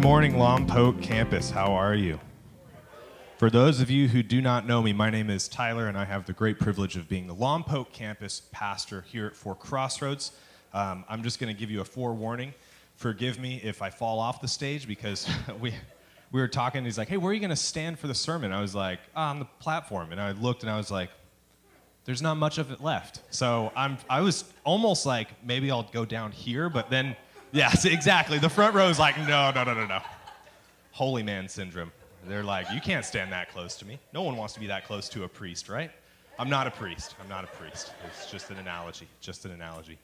Good morning, Lompoc campus. How are you? For those of you who do not know me, my name is Tyler, and I have the great privilege of being the Lompoc campus pastor here at Four Crossroads. Um, I'm just going to give you a forewarning. Forgive me if I fall off the stage because we, we were talking. He's like, Hey, where are you going to stand for the sermon? I was like, On the platform. And I looked and I was like, There's not much of it left. So I'm, I was almost like, Maybe I'll go down here, but then Yes, exactly. The front row is like, no, no, no, no, no. Holy man syndrome. They're like, you can't stand that close to me. No one wants to be that close to a priest, right? I'm not a priest. I'm not a priest. It's just an analogy. Just an analogy.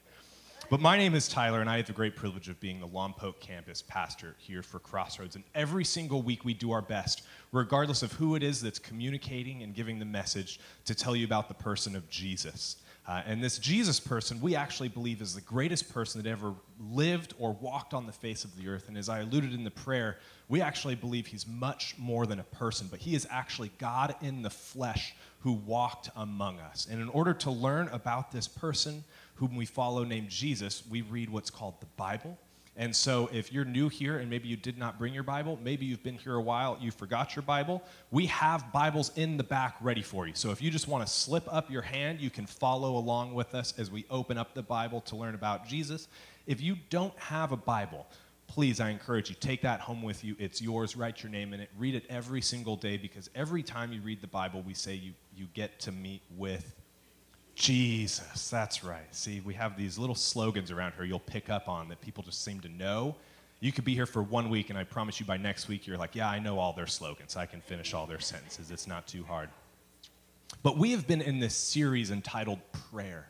But my name is Tyler, and I have the great privilege of being the Lompoc campus pastor here for Crossroads. And every single week we do our best, regardless of who it is that's communicating and giving the message, to tell you about the person of Jesus. Uh, and this Jesus person, we actually believe is the greatest person that ever lived or walked on the face of the earth. And as I alluded in the prayer, we actually believe he's much more than a person, but he is actually God in the flesh who walked among us. And in order to learn about this person whom we follow named Jesus, we read what's called the Bible. And so, if you're new here and maybe you did not bring your Bible, maybe you've been here a while, you forgot your Bible, we have Bibles in the back ready for you. So, if you just want to slip up your hand, you can follow along with us as we open up the Bible to learn about Jesus. If you don't have a Bible, please, I encourage you, take that home with you. It's yours. Write your name in it. Read it every single day because every time you read the Bible, we say you, you get to meet with Jesus, that's right. See, we have these little slogans around here you'll pick up on that people just seem to know. You could be here for one week, and I promise you by next week, you're like, yeah, I know all their slogans. I can finish all their sentences. It's not too hard. But we have been in this series entitled Prayer.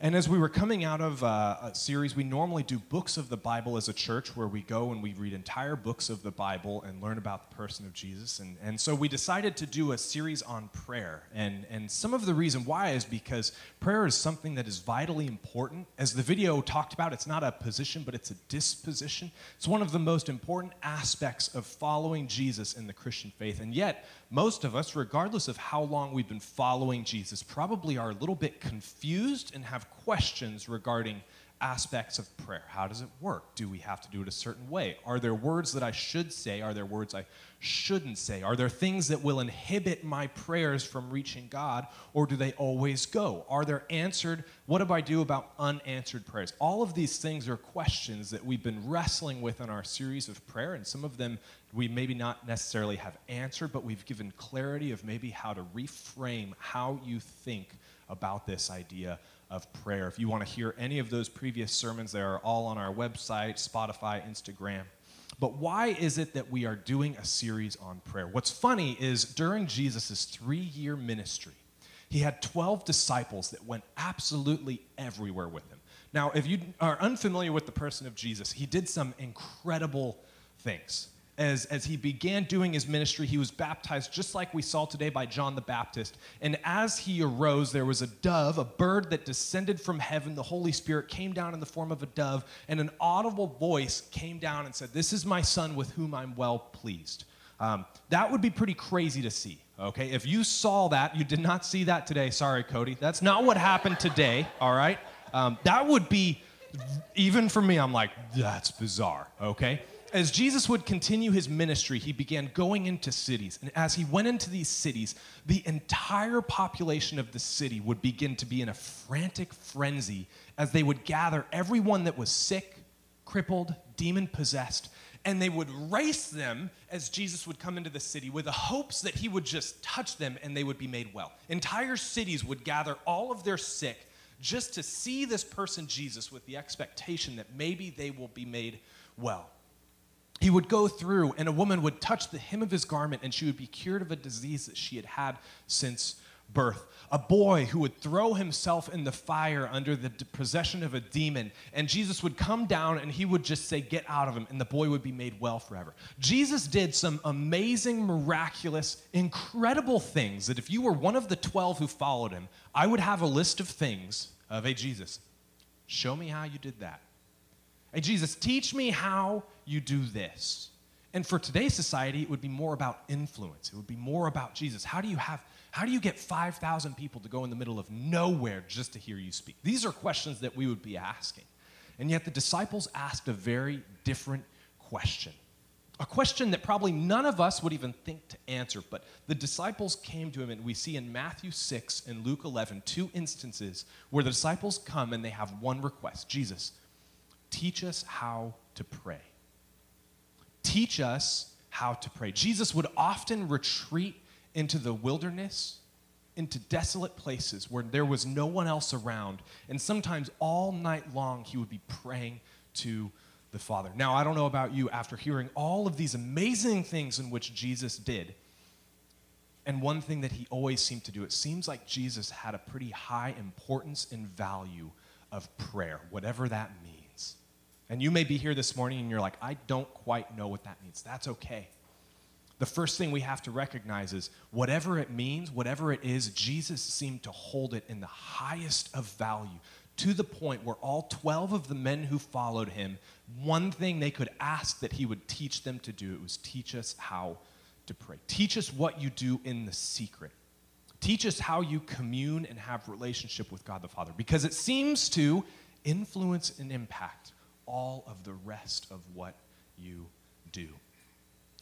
And as we were coming out of uh, a series, we normally do books of the Bible as a church where we go and we read entire books of the Bible and learn about the person of Jesus. And, and so we decided to do a series on prayer. And, and some of the reason why is because prayer is something that is vitally important. As the video talked about, it's not a position, but it's a disposition. It's one of the most important aspects of following Jesus in the Christian faith. And yet, most of us, regardless of how long we've been following Jesus, probably are a little bit confused and have questions regarding aspects of prayer. How does it work? Do we have to do it a certain way? Are there words that I should say? Are there words I shouldn't say? Are there things that will inhibit my prayers from reaching God, or do they always go? Are there answered? What do I do about unanswered prayers? All of these things are questions that we've been wrestling with in our series of prayer, and some of them we maybe not necessarily have answered, but we've given clarity of maybe how to reframe how you think about this idea of prayer. If you want to hear any of those previous sermons, they are all on our website, Spotify, Instagram. But why is it that we are doing a series on prayer? What's funny is during Jesus' three year ministry, he had 12 disciples that went absolutely everywhere with him. Now, if you are unfamiliar with the person of Jesus, he did some incredible things as, as he began doing his ministry, he was baptized just like we saw today by John the Baptist. And as he arose, there was a dove, a bird that descended from heaven. The Holy Spirit came down in the form of a dove, and an audible voice came down and said, This is my son with whom I'm well pleased. Um, that would be pretty crazy to see, okay? If you saw that, you did not see that today. Sorry, Cody. That's not what happened today, all right? Um, that would be, even for me, I'm like, that's bizarre, okay? As Jesus would continue his ministry, he began going into cities. And as he went into these cities, the entire population of the city would begin to be in a frantic frenzy as they would gather everyone that was sick, crippled, demon possessed, and they would race them as Jesus would come into the city with the hopes that he would just touch them and they would be made well. Entire cities would gather all of their sick just to see this person, Jesus, with the expectation that maybe they will be made well he would go through and a woman would touch the hem of his garment and she would be cured of a disease that she had had since birth. A boy who would throw himself in the fire under the possession of a demon, and Jesus would come down and he would just say, Get out of him, and the boy would be made well forever. Jesus did some amazing, miraculous, incredible things that if you were one of the 12 who followed him, I would have a list of things of, Hey, Jesus, show me how you did that. Hey, Jesus, teach me how you do this. And for today's society, it would be more about influence. It would be more about Jesus. How do you have how do you get 5,000 people to go in the middle of nowhere just to hear you speak? These are questions that we would be asking. And yet the disciples asked a very different question. A question that probably none of us would even think to answer, but the disciples came to him, and we see in Matthew 6 and Luke 11 two instances where the disciples come and they have one request Jesus, teach us how to pray. Teach us how to pray. Jesus would often retreat into the wilderness, into desolate places where there was no one else around, and sometimes all night long he would be praying to the Father. Now, I don't know about you, after hearing all of these amazing things in which Jesus did, and one thing that he always seemed to do, it seems like Jesus had a pretty high importance and value of prayer, whatever that means. And you may be here this morning and you're like, I don't quite know what that means. That's okay. The first thing we have to recognize is whatever it means, whatever it is, Jesus seemed to hold it in the highest of value to the point where all 12 of the men who followed him, one thing they could ask that he would teach them to do, it was teach us how to pray. Teach us what you do in the secret. Teach us how you commune and have relationship with God the Father because it seems to influence and impact all of the rest of what you do.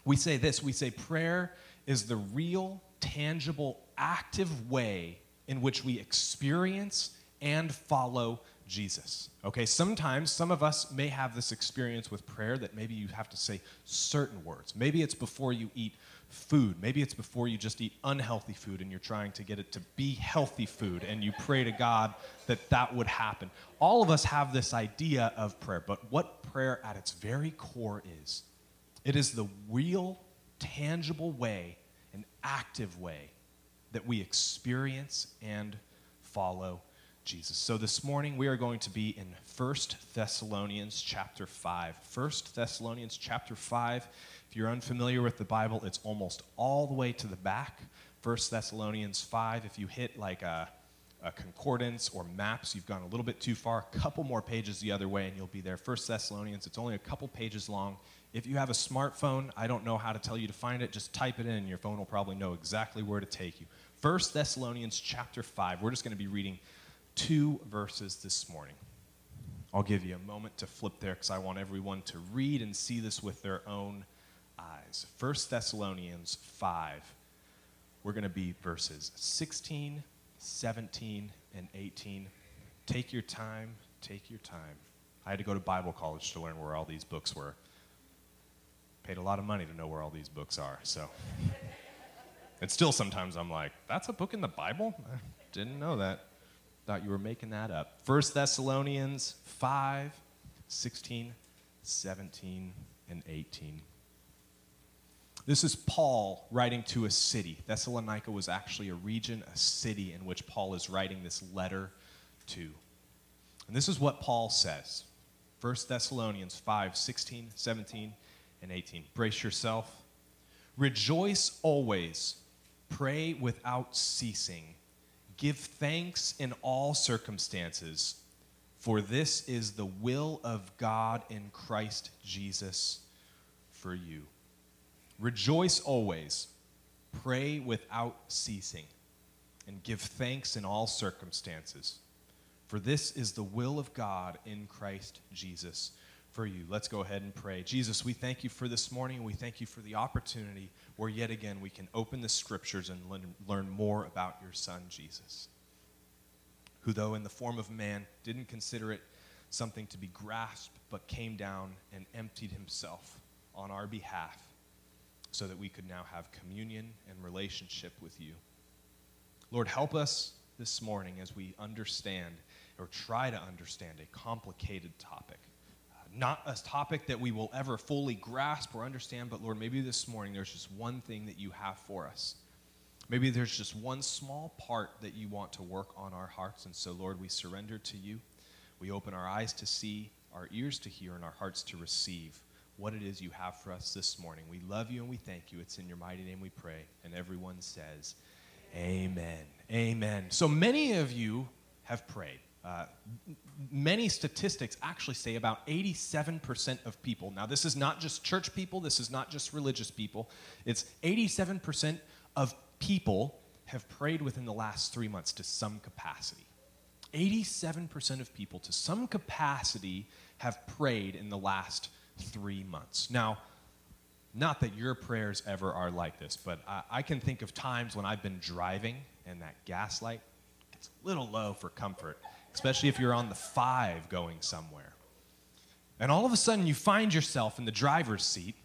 We say this, we say prayer is the real, tangible, active way in which we experience and follow Jesus. Okay, sometimes some of us may have this experience with prayer that maybe you have to say certain words. Maybe it's before you eat food. Maybe it's before you just eat unhealthy food and you're trying to get it to be healthy food and you pray to God that that would happen. All of us have this idea of prayer, but what prayer at its very core is it is the real, tangible way, an active way that we experience and follow Jesus. So this morning we are going to be in 1 Thessalonians chapter 5. 1 Thessalonians chapter 5. If you're unfamiliar with the Bible, it's almost all the way to the back. 1 Thessalonians 5. If you hit like a, a concordance or maps, you've gone a little bit too far. A couple more pages the other way and you'll be there. 1 Thessalonians, it's only a couple pages long. If you have a smartphone, I don't know how to tell you to find it. Just type it in and your phone will probably know exactly where to take you. 1 Thessalonians chapter 5. We're just going to be reading two verses this morning. I'll give you a moment to flip there because I want everyone to read and see this with their own eyes. 1 Thessalonians 5. We're going to be verses 16, 17, and 18. Take your time, take your time. I had to go to Bible college to learn where all these books were. Paid a lot of money to know where all these books are, so. and still sometimes I'm like, that's a book in the Bible? I didn't know that. Thought you were making that up. 1 Thessalonians 5, 16, 17, and 18. This is Paul writing to a city. Thessalonica was actually a region, a city in which Paul is writing this letter to. And this is what Paul says 1 Thessalonians 5, 16, 17, and 18. Brace yourself. Rejoice always, pray without ceasing Give thanks in all circumstances, for this is the will of God in Christ Jesus for you. Rejoice always, pray without ceasing, and give thanks in all circumstances, for this is the will of God in Christ Jesus for you. Let's go ahead and pray. Jesus, we thank you for this morning. We thank you for the opportunity where yet again we can open the scriptures and learn more about your son, Jesus, who, though in the form of man, didn't consider it something to be grasped, but came down and emptied himself on our behalf so that we could now have communion and relationship with you. Lord, help us this morning as we understand or try to understand a complicated topic uh, not a topic that we will ever fully grasp or understand, but Lord, maybe this morning there's just one thing that you have for us. Maybe there's just one small part that you want to work on our hearts. And so, Lord, we surrender to you. We open our eyes to see, our ears to hear, and our hearts to receive what it is you have for us this morning. We love you and we thank you. It's in your mighty name we pray. And everyone says, Amen. Amen. So many of you have prayed. Uh, many statistics actually say about 87% of people, now this is not just church people, this is not just religious people, it's 87% of people have prayed within the last three months to some capacity. 87% of people to some capacity have prayed in the last three months. Now, not that your prayers ever are like this, but I, I can think of times when I've been driving and that gas light gets a little low for comfort, especially if you're on the five going somewhere. And all of a sudden, you find yourself in the driver's seat.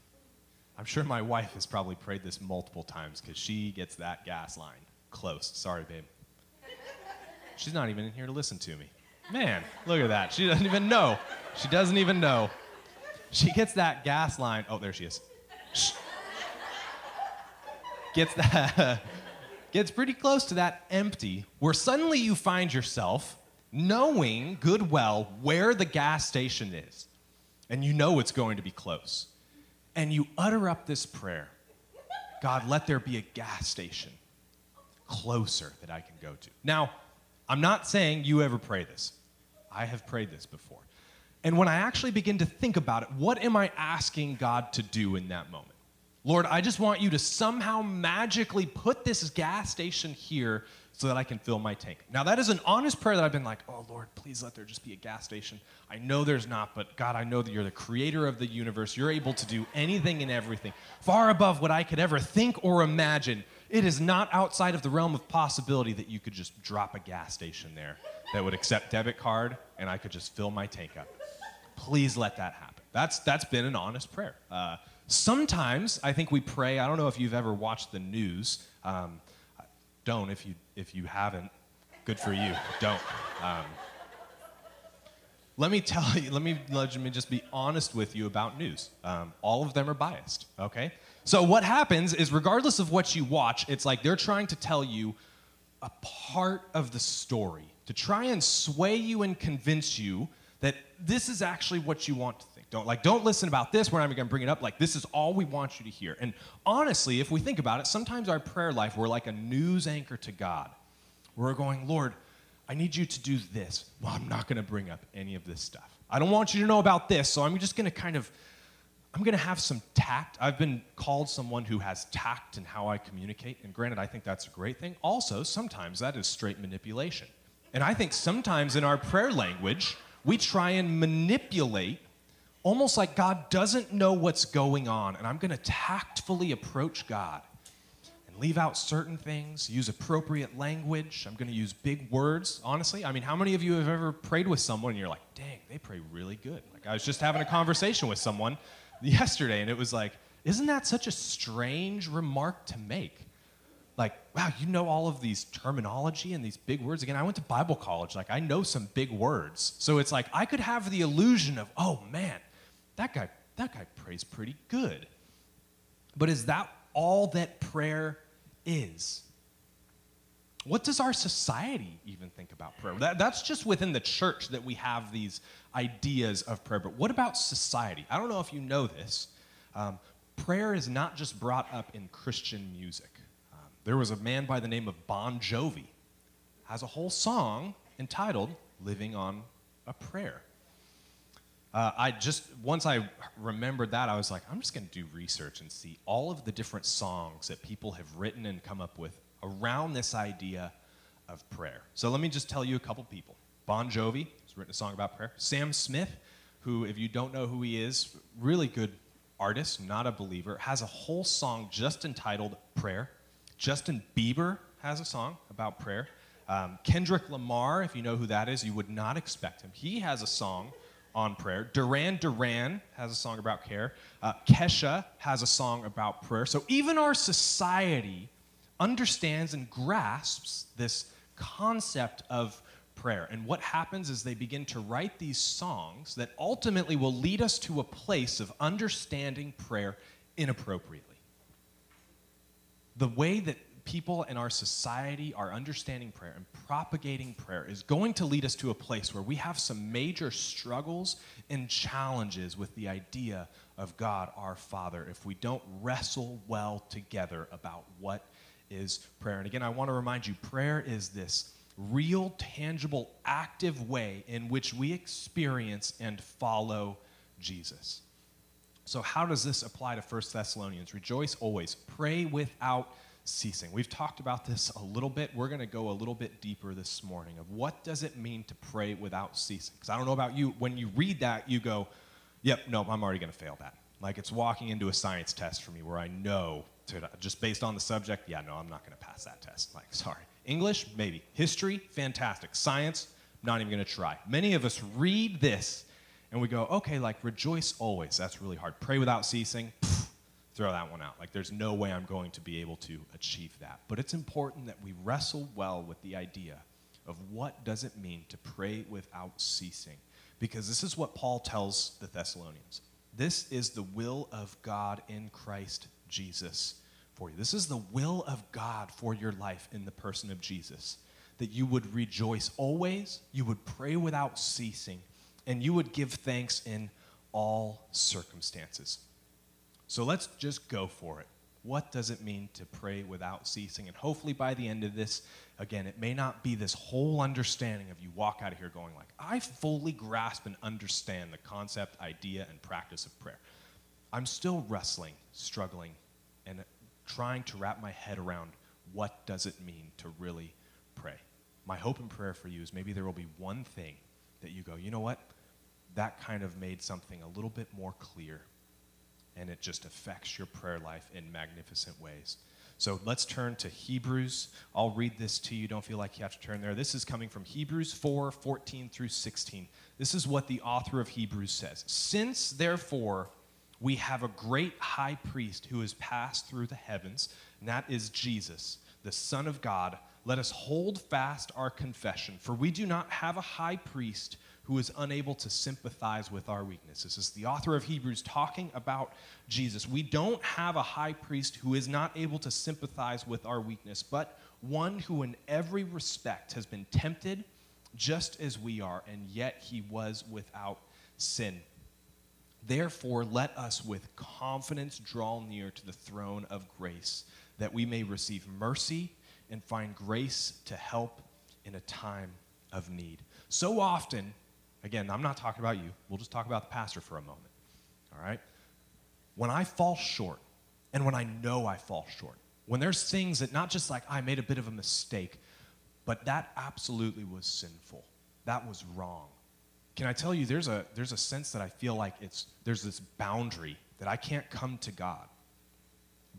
I'm sure my wife has probably prayed this multiple times because she gets that gas line close. Sorry, babe. She's not even in here to listen to me. Man, look at that. She doesn't even know. She doesn't even know. She gets that gas line. Oh, there she is. Shh. Gets that. gets pretty close to that empty, where suddenly you find yourself knowing good well where the gas station is, and you know it's going to be close. And you utter up this prayer God, let there be a gas station closer that I can go to. Now, I'm not saying you ever pray this. I have prayed this before. And when I actually begin to think about it, what am I asking God to do in that moment? Lord, I just want you to somehow magically put this gas station here so that I can fill my tank. Now, that is an honest prayer that I've been like, oh, Lord, please let there just be a gas station. I know there's not, but God, I know that you're the creator of the universe. You're able to do anything and everything, far above what I could ever think or imagine. It is not outside of the realm of possibility that you could just drop a gas station there that would accept debit card and I could just fill my tank up. Please let that happen. That's, that's been an honest prayer. Uh, sometimes I think we pray. I don't know if you've ever watched the news. Um, don't if you if you haven't. Good for you. Don't. Um, let me tell you. Let me let me just be honest with you about news. Um, all of them are biased. Okay. So what happens is, regardless of what you watch, it's like they're trying to tell you a part of the story to try and sway you and convince you that this is actually what you want to think. Don't like don't listen about this. We're not even going to bring it up. Like this is all we want you to hear. And honestly, if we think about it, sometimes our prayer life we're like a news anchor to God. We're going, Lord, I need you to do this. Well, I'm not going to bring up any of this stuff. I don't want you to know about this, so I'm just going to kind of I'm going to have some tact. I've been called someone who has tact in how I communicate, and granted, I think that's a great thing. Also, sometimes that is straight manipulation. And I think sometimes in our prayer language, we try and manipulate almost like God doesn't know what's going on, and I'm going to tactfully approach God and leave out certain things, use appropriate language. I'm going to use big words. Honestly, I mean, how many of you have ever prayed with someone and you're like, dang, they pray really good? Like, I was just having a conversation with someone yesterday, and it was like, isn't that such a strange remark to make? like, wow, you know all of these terminology and these big words. Again, I went to Bible college. Like, I know some big words. So it's like I could have the illusion of, oh man, that guy, that guy prays pretty good. But is that all that prayer is? What does our society even think about prayer? That, that's just within the church that we have these ideas of prayer. But what about society? I don't know if you know this. Um, prayer is not just brought up in Christian music. There was a man by the name of Bon Jovi, has a whole song entitled "Living on a Prayer." Uh, I just once I remembered that, I was like, I'm just going to do research and see all of the different songs that people have written and come up with around this idea of prayer. So let me just tell you a couple people. Bon Jovi written a song about prayer. Sam Smith, who, if you don't know who he is, really good artist, not a believer, has a whole song just entitled Prayer. Justin Bieber has a song about prayer. Um, Kendrick Lamar, if you know who that is, you would not expect him. He has a song on prayer. Duran Duran has a song about care. Uh, Kesha has a song about prayer. So even our society understands and grasps this concept of prayer. And what happens is they begin to write these songs that ultimately will lead us to a place of understanding prayer inappropriately the way that people in our society are understanding prayer and propagating prayer is going to lead us to a place where we have some major struggles and challenges with the idea of God our Father if we don't wrestle well together about what is prayer. And again, I want to remind you prayer is this real, tangible, active way in which we experience and follow Jesus. So, how does this apply to 1 Thessalonians? Rejoice always, pray without ceasing. We've talked about this a little bit. We're going to go a little bit deeper this morning of what does it mean to pray without ceasing? Because I don't know about you, when you read that, you go, yep, no, I'm already going to fail that. Like it's walking into a science test for me where I know to, just based on the subject, yeah, no, I'm not going to pass that test. Like, sorry. English, maybe. History, fantastic. Science, not even going to try. Many of us read this and we go, okay, like rejoice always. That's really hard. Pray without ceasing. Pff, throw that one out. Like there's no way I'm going to be able to achieve that. But it's important that we wrestle well with the idea of what does it mean to pray without ceasing. Because this is what Paul tells the Thessalonians. This is the will of God in Christ Jesus for you. This is the will of God for your life in the person of Jesus. That you would rejoice always, you would pray without ceasing, and you would give thanks in all circumstances. So let's just go for it. What does it mean to pray without ceasing? And hopefully by the end of this, again, it may not be this whole understanding of you walk out of here going like, I fully grasp and understand the concept, idea, and practice of prayer. I'm still wrestling, struggling, and trying to wrap my head around what does it mean to really pray. My hope and prayer for you is maybe there will be one thing that you go, you know what? That kind of made something a little bit more clear, and it just affects your prayer life in magnificent ways. So let's turn to Hebrews. I'll read this to you. Don't feel like you have to turn there. This is coming from Hebrews 4 14 through 16. This is what the author of Hebrews says. Since, therefore, we have a great high priest who has passed through the heavens, and that is Jesus, the Son of God. Let us hold fast our confession, for we do not have a high priest who is unable to sympathize with our weaknesses. This is the author of Hebrews talking about Jesus. We don't have a high priest who is not able to sympathize with our weakness, but one who in every respect has been tempted just as we are, and yet he was without sin. Therefore, let us with confidence draw near to the throne of grace, that we may receive mercy and find grace to help in a time of need. So often, again, I'm not talking about you, we'll just talk about the pastor for a moment, all right? When I fall short, and when I know I fall short, when there's things that not just like I made a bit of a mistake, but that absolutely was sinful, that was wrong can I tell you, there's a, there's a sense that I feel like it's, there's this boundary that I can't come to God.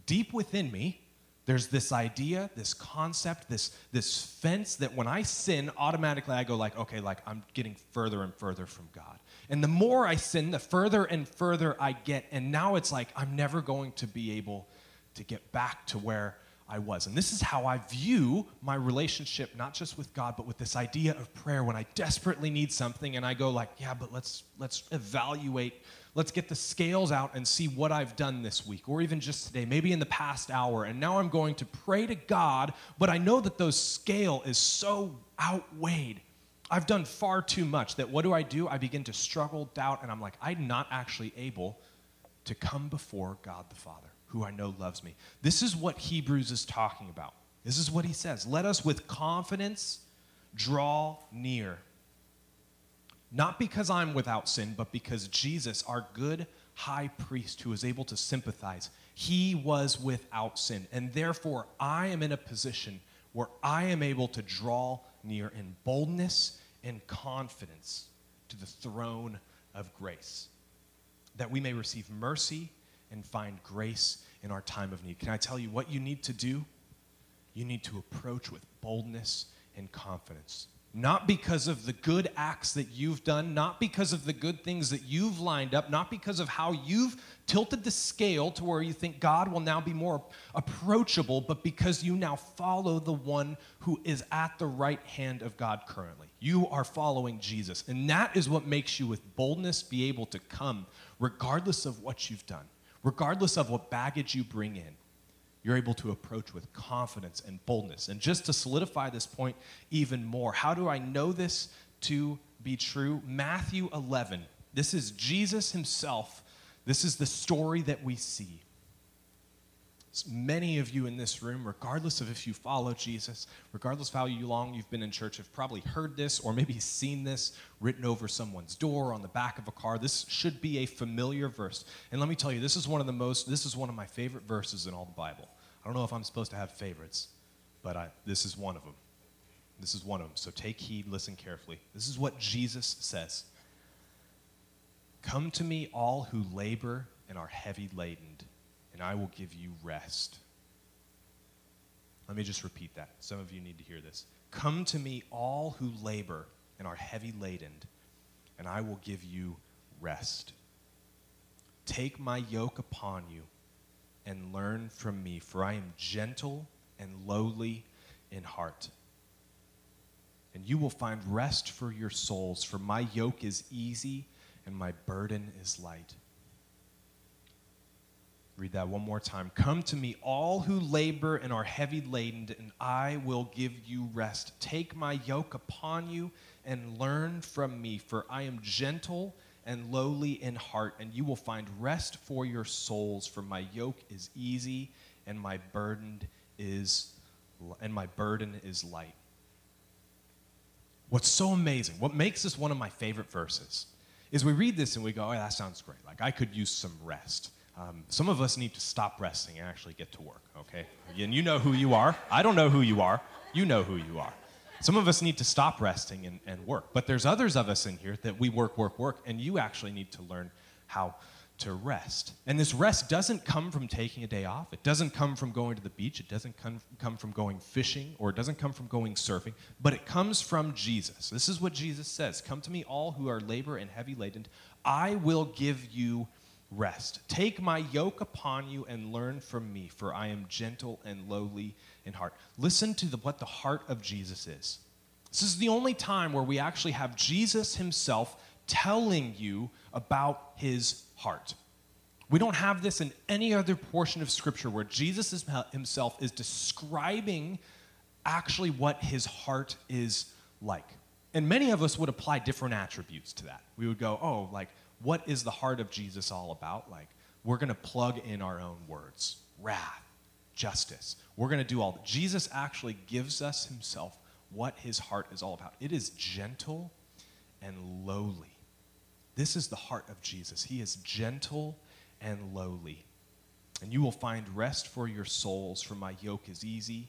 Deep within me, there's this idea, this concept, this, this fence that when I sin, automatically I go like, okay, like I'm getting further and further from God. And the more I sin, the further and further I get. And now it's like I'm never going to be able to get back to where I was. And this is how I view my relationship, not just with God, but with this idea of prayer when I desperately need something and I go like, yeah, but let's let's evaluate, let's get the scales out and see what I've done this week or even just today, maybe in the past hour. And now I'm going to pray to God, but I know that those scale is so outweighed. I've done far too much that what do I do? I begin to struggle, doubt, and I'm like, I'm not actually able to come before God the Father who I know loves me. This is what Hebrews is talking about. This is what he says. Let us with confidence draw near. Not because I'm without sin, but because Jesus, our good high priest who is able to sympathize, he was without sin. And therefore, I am in a position where I am able to draw near in boldness and confidence to the throne of grace, that we may receive mercy and find grace in our time of need. Can I tell you what you need to do? You need to approach with boldness and confidence. Not because of the good acts that you've done, not because of the good things that you've lined up, not because of how you've tilted the scale to where you think God will now be more approachable, but because you now follow the one who is at the right hand of God currently. You are following Jesus. And that is what makes you, with boldness, be able to come, regardless of what you've done regardless of what baggage you bring in, you're able to approach with confidence and boldness. And just to solidify this point even more, how do I know this to be true? Matthew 11. This is Jesus himself. This is the story that we see many of you in this room, regardless of if you follow Jesus, regardless of how long you've been in church, have probably heard this or maybe seen this written over someone's door on the back of a car. This should be a familiar verse. And let me tell you, this is one of the most, this is one of my favorite verses in all the Bible. I don't know if I'm supposed to have favorites, but I, this is one of them. This is one of them. So take heed, listen carefully. This is what Jesus says Come to me, all who labor and are heavy laden, and I will give you rest. Let me just repeat that. Some of you need to hear this. Come to me, all who labor and are heavy laden, and I will give you rest. Take my yoke upon you and learn from me, for I am gentle and lowly in heart. And you will find rest for your souls, for my yoke is easy and my burden is light. Read that one more time. Come to me, all who labor and are heavy laden, and I will give you rest. Take my yoke upon you and learn from me, for I am gentle and lowly in heart, and you will find rest for your souls. For my yoke is easy, and my burden is and my burden is light. What's so amazing, what makes this one of my favorite verses, is we read this and we go, "Oh, that sounds great. Like I could use some rest." Um, some of us need to stop resting and actually get to work, okay? And you know who you are. I don't know who you are. You know who you are. Some of us need to stop resting and, and work. But there's others of us in here that we work, work, work, and you actually need to learn how to rest. And this rest doesn't come from taking a day off. It doesn't come from going to the beach. It doesn't come, come from going fishing, or it doesn't come from going surfing, but it comes from Jesus. This is what Jesus says Come to me, all who are labor and heavy laden. I will give you rest. Take my yoke upon you and learn from me, for I am gentle and lowly in heart. Listen to the, what the heart of Jesus is. This is the only time where we actually have Jesus himself telling you about his heart. We don't have this in any other portion of Scripture where Jesus himself is describing actually what his heart is like. And many of us would apply different attributes to that. We would go, oh, like, what is the heart of Jesus all about? Like, we're going to plug in our own words wrath, justice. We're going to do all that. Jesus actually gives us himself what his heart is all about. It is gentle and lowly. This is the heart of Jesus. He is gentle and lowly. And you will find rest for your souls, for my yoke is easy.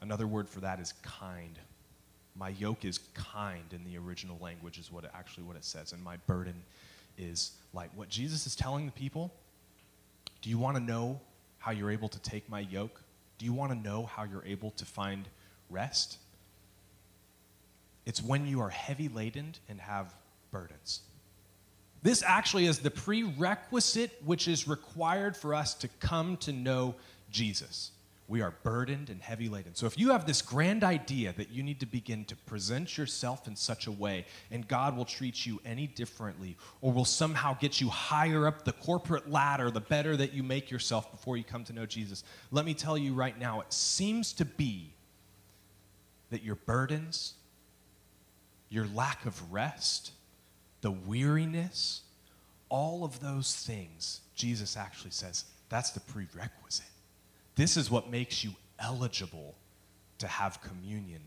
Another word for that is kind. My yoke is kind in the original language, is what it, actually what it says, and my burden is like what Jesus is telling the people. Do you want to know how you're able to take my yoke? Do you want to know how you're able to find rest? It's when you are heavy laden and have burdens. This actually is the prerequisite which is required for us to come to know Jesus we are burdened and heavy laden. So, if you have this grand idea that you need to begin to present yourself in such a way, and God will treat you any differently, or will somehow get you higher up the corporate ladder the better that you make yourself before you come to know Jesus, let me tell you right now, it seems to be that your burdens, your lack of rest, the weariness, all of those things, Jesus actually says that's the prerequisite. This is what makes you eligible to have communion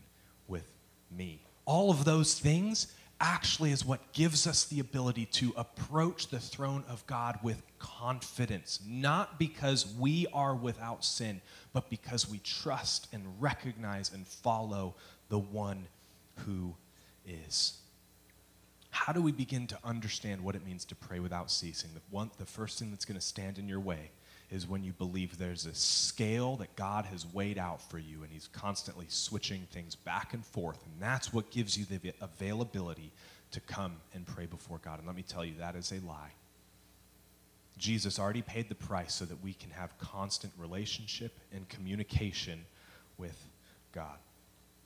with me. All of those things actually is what gives us the ability to approach the throne of God with confidence, not because we are without sin, but because we trust and recognize and follow the one who is. How do we begin to understand what it means to pray without ceasing? The, one, the first thing that's going to stand in your way is when you believe there's a scale that God has weighed out for you and He's constantly switching things back and forth. And that's what gives you the availability to come and pray before God. And let me tell you, that is a lie. Jesus already paid the price so that we can have constant relationship and communication with God.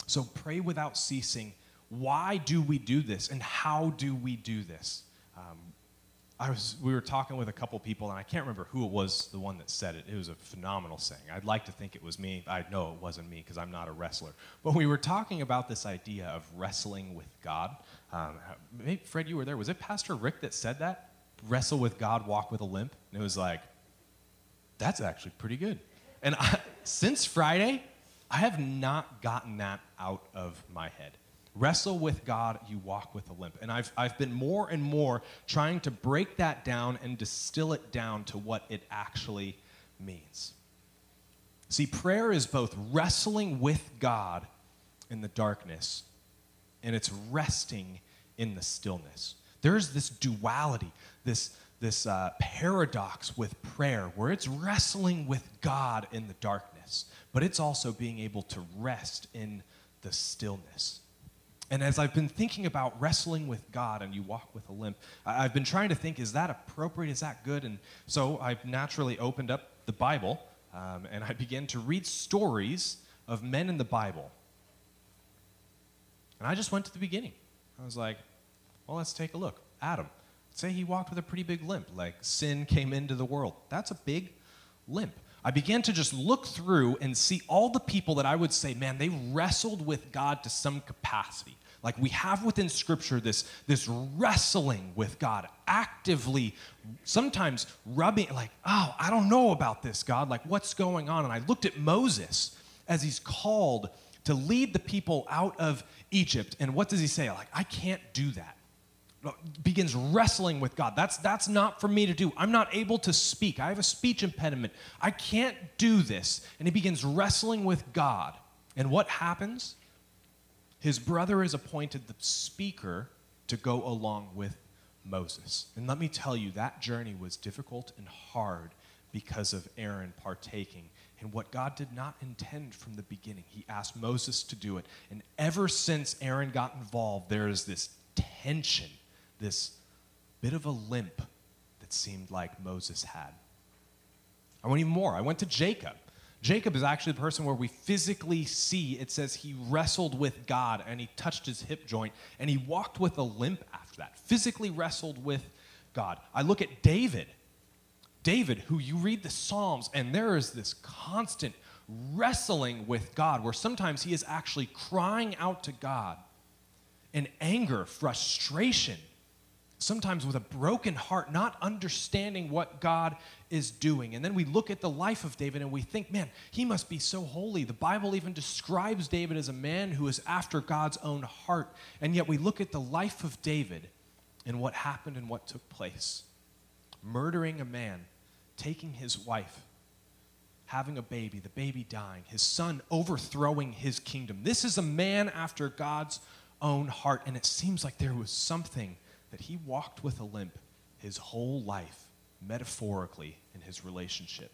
So pray without ceasing. Why do we do this? And how do we do this? Um, I was, we were talking with a couple people, and I can't remember who it was, the one that said it. It was a phenomenal saying. I'd like to think it was me. I know it wasn't me because I'm not a wrestler. But we were talking about this idea of wrestling with God. Um, maybe, Fred, you were there. Was it Pastor Rick that said that? Wrestle with God, walk with a limp? And it was like, that's actually pretty good. And I, since Friday, I have not gotten that out of my head. Wrestle with God, you walk with a limp. And I've, I've been more and more trying to break that down and distill it down to what it actually means. See, prayer is both wrestling with God in the darkness and it's resting in the stillness. There's this duality, this, this uh, paradox with prayer where it's wrestling with God in the darkness, but it's also being able to rest in the stillness. And as I've been thinking about wrestling with God and you walk with a limp, I've been trying to think, is that appropriate? Is that good? And so I've naturally opened up the Bible um, and I began to read stories of men in the Bible. And I just went to the beginning. I was like, well, let's take a look. Adam. Say he walked with a pretty big limp, like sin came into the world. That's a big limp. I began to just look through and see all the people that I would say, man, they wrestled with God to some capacity. Like we have within Scripture this, this wrestling with God, actively, sometimes rubbing, like, oh, I don't know about this, God. Like, what's going on? And I looked at Moses as he's called to lead the people out of Egypt. And what does he say? Like, I can't do that begins wrestling with God. That's, that's not for me to do. I'm not able to speak. I have a speech impediment. I can't do this. And he begins wrestling with God. And what happens? His brother is appointed the speaker to go along with Moses. And let me tell you, that journey was difficult and hard because of Aaron partaking in what God did not intend from the beginning. He asked Moses to do it. And ever since Aaron got involved, there is this tension this bit of a limp that seemed like Moses had. I went even more. I went to Jacob. Jacob is actually the person where we physically see it says he wrestled with God and he touched his hip joint and he walked with a limp after that. Physically wrestled with God. I look at David. David, who you read the Psalms, and there is this constant wrestling with God where sometimes he is actually crying out to God in anger, frustration, sometimes with a broken heart, not understanding what God is doing. And then we look at the life of David and we think, man, he must be so holy. The Bible even describes David as a man who is after God's own heart. And yet we look at the life of David and what happened and what took place murdering a man, taking his wife. Having a baby, the baby dying, his son overthrowing his kingdom. This is a man after God's own heart. And it seems like there was something that he walked with a limp his whole life, metaphorically, in his relationship.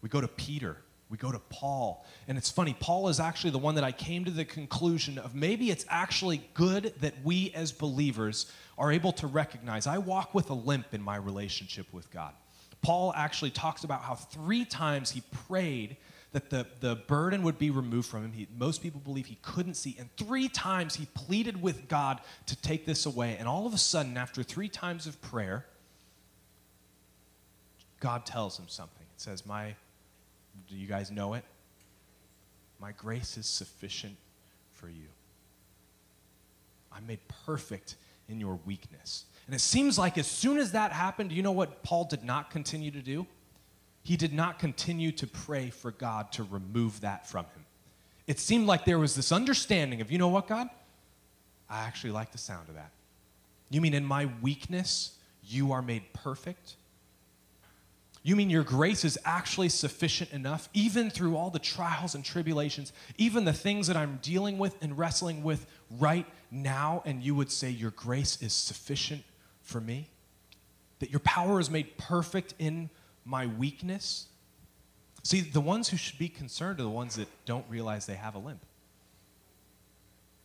We go to Peter, we go to Paul, and it's funny, Paul is actually the one that I came to the conclusion of maybe it's actually good that we as believers are able to recognize I walk with a limp in my relationship with God. Paul actually talks about how three times he prayed that the, the burden would be removed from him. He, most people believe he couldn't see. And three times he pleaded with God to take this away. And all of a sudden, after three times of prayer, God tells him something. It says, My, do you guys know it? My grace is sufficient for you. I'm made perfect in your weakness. And it seems like as soon as that happened, you know what Paul did not continue to do? He did not continue to pray for God to remove that from him. It seemed like there was this understanding of, you know what, God? I actually like the sound of that. You mean in my weakness, you are made perfect? You mean your grace is actually sufficient enough, even through all the trials and tribulations, even the things that I'm dealing with and wrestling with right now, and you would say, Your grace is sufficient for me? That your power is made perfect in my weakness. See, the ones who should be concerned are the ones that don't realize they have a limp.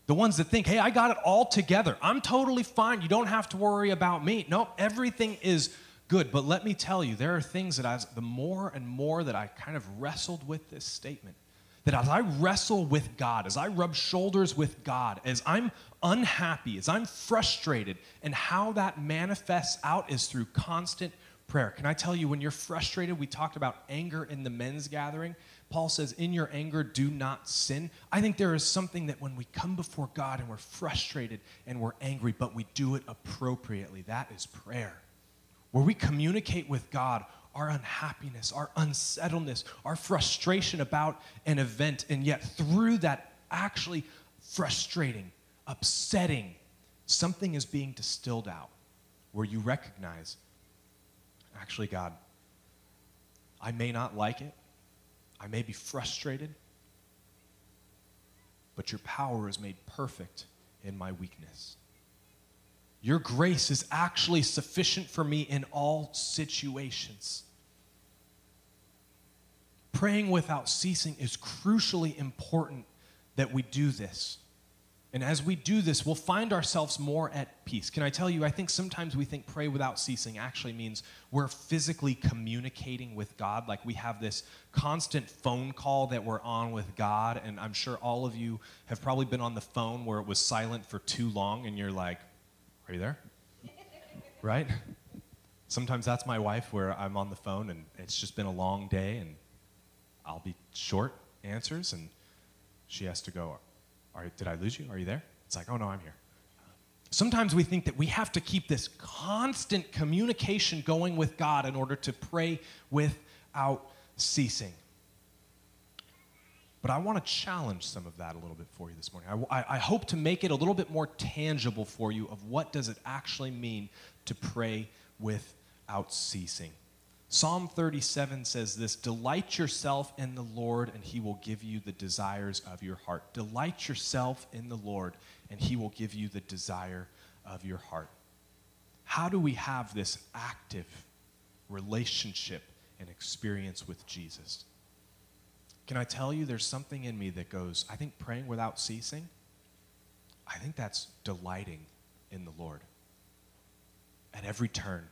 The ones that think, hey, I got it all together. I'm totally fine. You don't have to worry about me. No, everything is good. But let me tell you, there are things that as the more and more that I kind of wrestled with this statement, that as I wrestle with God, as I rub shoulders with God, as I'm unhappy, as I'm frustrated, and how that manifests out is through constant prayer. Can I tell you, when you're frustrated, we talked about anger in the men's gathering. Paul says, In your anger, do not sin. I think there is something that when we come before God and we're frustrated and we're angry, but we do it appropriately, that is prayer. Where we communicate with God our unhappiness, our unsettledness, our frustration about an event, and yet through that actually frustrating, upsetting, something is being distilled out where you recognize actually, God, I may not like it, I may be frustrated, but your power is made perfect in my weakness. Your grace is actually sufficient for me in all situations. Praying without ceasing is crucially important that we do this. And as we do this, we'll find ourselves more at peace. Can I tell you, I think sometimes we think pray without ceasing actually means we're physically communicating with God. Like we have this constant phone call that we're on with God. And I'm sure all of you have probably been on the phone where it was silent for too long and you're like, Are you there? right? Sometimes that's my wife where I'm on the phone and it's just been a long day and I'll be short answers and she has to go, Are, Did I lose you? Are you there? It's like, Oh, no, I'm here. Sometimes we think that we have to keep this constant communication going with God in order to pray without ceasing. But I want to challenge some of that a little bit for you this morning. I, I, hope to make it a little bit more tangible for you of what does it actually mean to pray without ceasing. Psalm 37 says this Delight yourself in the Lord, and he will give you the desires of your heart. Delight yourself in the Lord, and he will give you the desire of your heart. How do we have this active relationship and experience with Jesus? Can I tell you there's something in me that goes, I think praying without ceasing, I think that's delighting in the Lord at every turn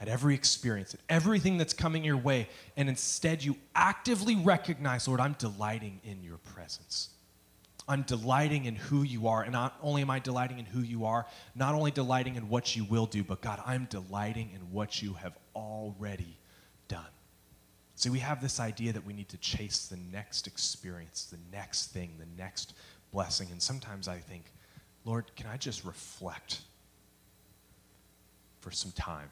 at every experience, at everything that's coming your way, and instead you actively recognize, Lord, I'm delighting in your presence. I'm delighting in who you are. And not only am I delighting in who you are, not only delighting in what you will do, but God, I'm delighting in what you have already done. See, we have this idea that we need to chase the next experience, the next thing, the next blessing. And sometimes I think, Lord, can I just reflect for some time?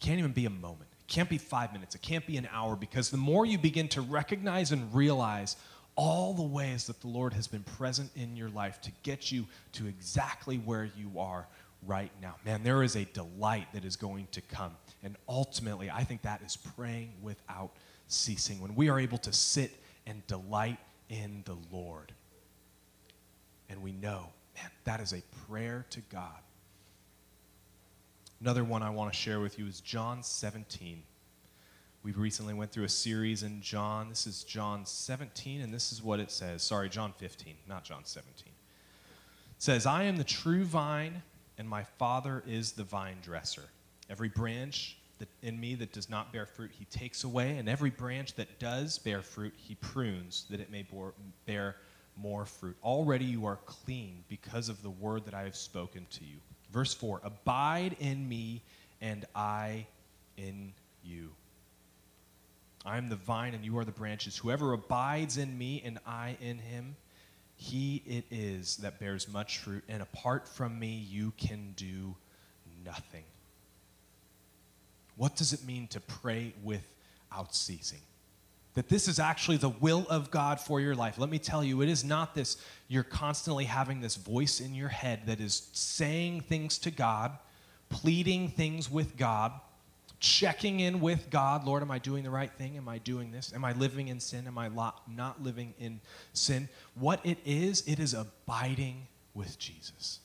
Can't even be a moment. It can't be five minutes. It can't be an hour because the more you begin to recognize and realize all the ways that the Lord has been present in your life to get you to exactly where you are right now. Man, there is a delight that is going to come. And ultimately, I think that is praying without ceasing. When we are able to sit and delight in the Lord. And we know, man, that is a prayer to God Another one I want to share with you is John 17. We recently went through a series in John. This is John 17, and this is what it says. Sorry, John 15, not John 17. It says, I am the true vine, and my Father is the vine dresser. Every branch that in me that does not bear fruit, he takes away, and every branch that does bear fruit, he prunes, that it may bear more fruit. Already you are clean because of the word that I have spoken to you. Verse 4 Abide in me, and I in you. I am the vine, and you are the branches. Whoever abides in me, and I in him, he it is that bears much fruit, and apart from me, you can do nothing. What does it mean to pray without ceasing? That this is actually the will of God for your life. Let me tell you, it is not this, you're constantly having this voice in your head that is saying things to God, pleading things with God, checking in with God. Lord, am I doing the right thing? Am I doing this? Am I living in sin? Am I not living in sin? What it is, it is abiding with Jesus.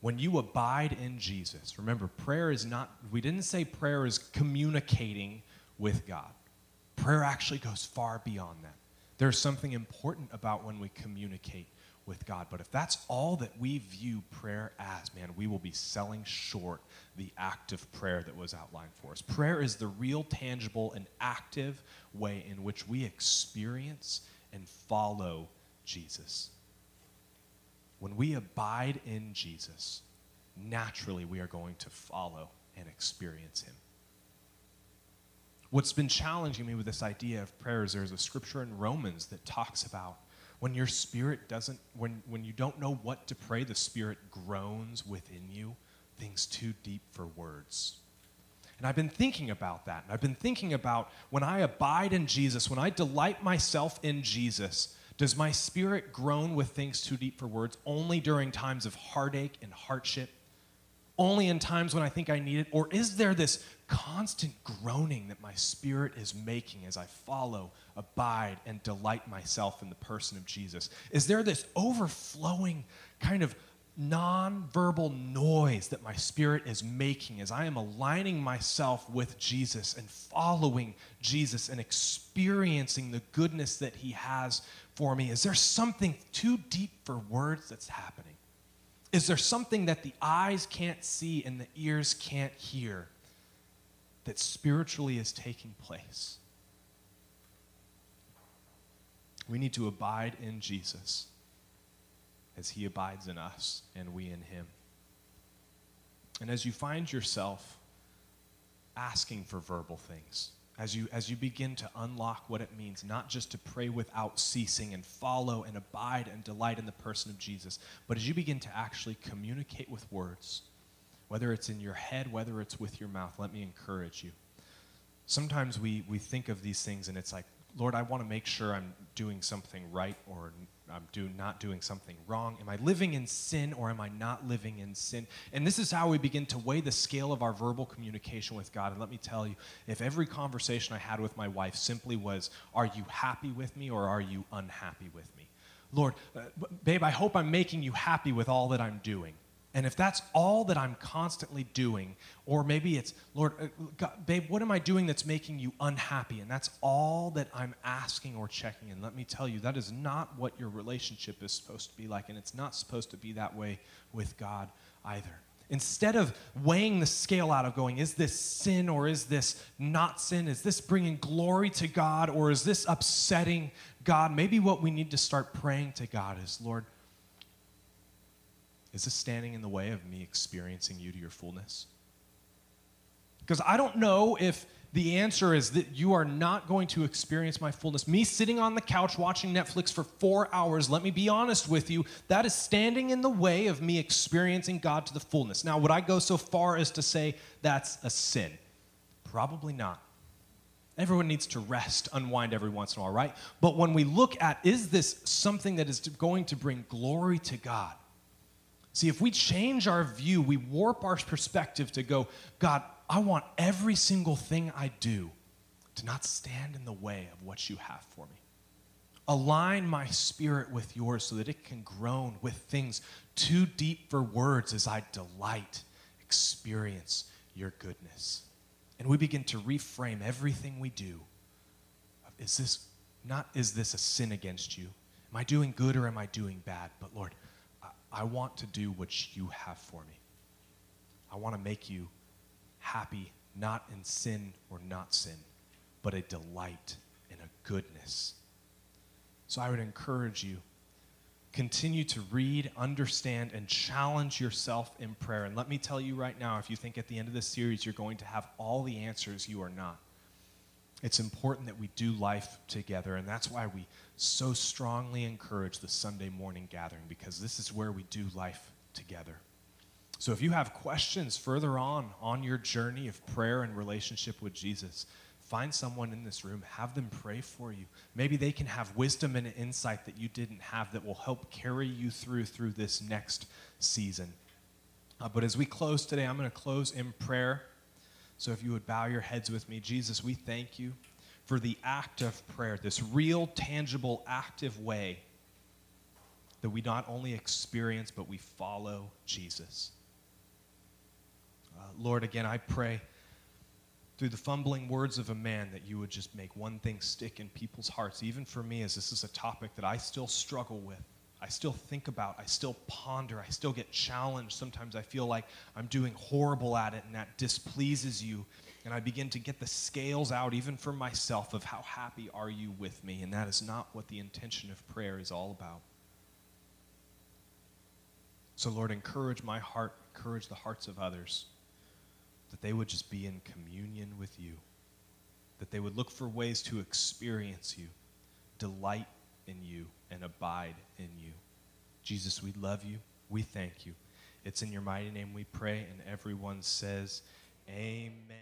When you abide in Jesus, remember, prayer is not, we didn't say prayer is communicating with God. Prayer actually goes far beyond that. There's something important about when we communicate with God. But if that's all that we view prayer as, man, we will be selling short the active prayer that was outlined for us. Prayer is the real, tangible, and active way in which we experience and follow Jesus. When we abide in Jesus, naturally we are going to follow and experience him. What's been challenging me with this idea of prayer is there's a scripture in Romans that talks about when your spirit doesn't, when, when you don't know what to pray, the spirit groans within you, things too deep for words. And I've been thinking about that. And I've been thinking about when I abide in Jesus, when I delight myself in Jesus, does my spirit groan with things too deep for words only during times of heartache and hardship? Only in times when I think I need it? Or is there this constant groaning that my spirit is making as I follow, abide, and delight myself in the person of Jesus? Is there this overflowing kind of nonverbal noise that my spirit is making as I am aligning myself with Jesus and following Jesus and experiencing the goodness that He has for me? Is there something too deep for words that's happening? Is there something that the eyes can't see and the ears can't hear that spiritually is taking place? We need to abide in Jesus as he abides in us and we in him. And as you find yourself asking for verbal things, as you, as you begin to unlock what it means not just to pray without ceasing and follow and abide and delight in the person of Jesus, but as you begin to actually communicate with words, whether it's in your head, whether it's with your mouth, let me encourage you. Sometimes we, we think of these things and it's like, Lord, I want to make sure I'm doing something right or I'm do, not doing something wrong. Am I living in sin or am I not living in sin? And this is how we begin to weigh the scale of our verbal communication with God. And let me tell you, if every conversation I had with my wife simply was, Are you happy with me or are you unhappy with me? Lord, uh, babe, I hope I'm making you happy with all that I'm doing. And if that's all that I'm constantly doing, or maybe it's, Lord, uh, God, babe, what am I doing that's making you unhappy? And that's all that I'm asking or checking. And let me tell you, that is not what your relationship is supposed to be like. And it's not supposed to be that way with God either. Instead of weighing the scale out of going, is this sin or is this not sin? Is this bringing glory to God or is this upsetting God? Maybe what we need to start praying to God is, Lord, is this standing in the way of me experiencing you to your fullness? Because I don't know if the answer is that you are not going to experience my fullness. Me sitting on the couch watching Netflix for four hours, let me be honest with you, that is standing in the way of me experiencing God to the fullness. Now, would I go so far as to say that's a sin? Probably not. Everyone needs to rest, unwind every once in a while, right? But when we look at is this something that is going to bring glory to God? See, if we change our view, we warp our perspective to go, God, I want every single thing I do to not stand in the way of what you have for me. Align my spirit with yours so that it can groan with things too deep for words as I delight, experience your goodness. And we begin to reframe everything we do. Is this not is this a sin against you? Am I doing good or am I doing bad? But Lord, I want to do what you have for me. I want to make you happy, not in sin or not sin, but a delight and a goodness. So I would encourage you continue to read, understand, and challenge yourself in prayer. And let me tell you right now if you think at the end of this series you're going to have all the answers, you are not. It's important that we do life together, and that's why we so strongly encourage the Sunday morning gathering because this is where we do life together. So if you have questions further on on your journey of prayer and relationship with Jesus, find someone in this room, have them pray for you. Maybe they can have wisdom and insight that you didn't have that will help carry you through through this next season. Uh, but as we close today, I'm going to close in prayer. So if you would bow your heads with me, Jesus, we thank you for the act of prayer, this real, tangible, active way that we not only experience, but we follow Jesus. Uh, Lord, again, I pray through the fumbling words of a man that you would just make one thing stick in people's hearts, even for me, as this is a topic that I still struggle with. I still think about, I still ponder, I still get challenged. Sometimes I feel like I'm doing horrible at it and that displeases you. And I begin to get the scales out, even for myself, of how happy are you with me. And that is not what the intention of prayer is all about. So, Lord, encourage my heart, encourage the hearts of others, that they would just be in communion with you, that they would look for ways to experience you, delight in you and abide in you. Jesus, we love you. We thank you. It's in your mighty name we pray, and everyone says, Amen.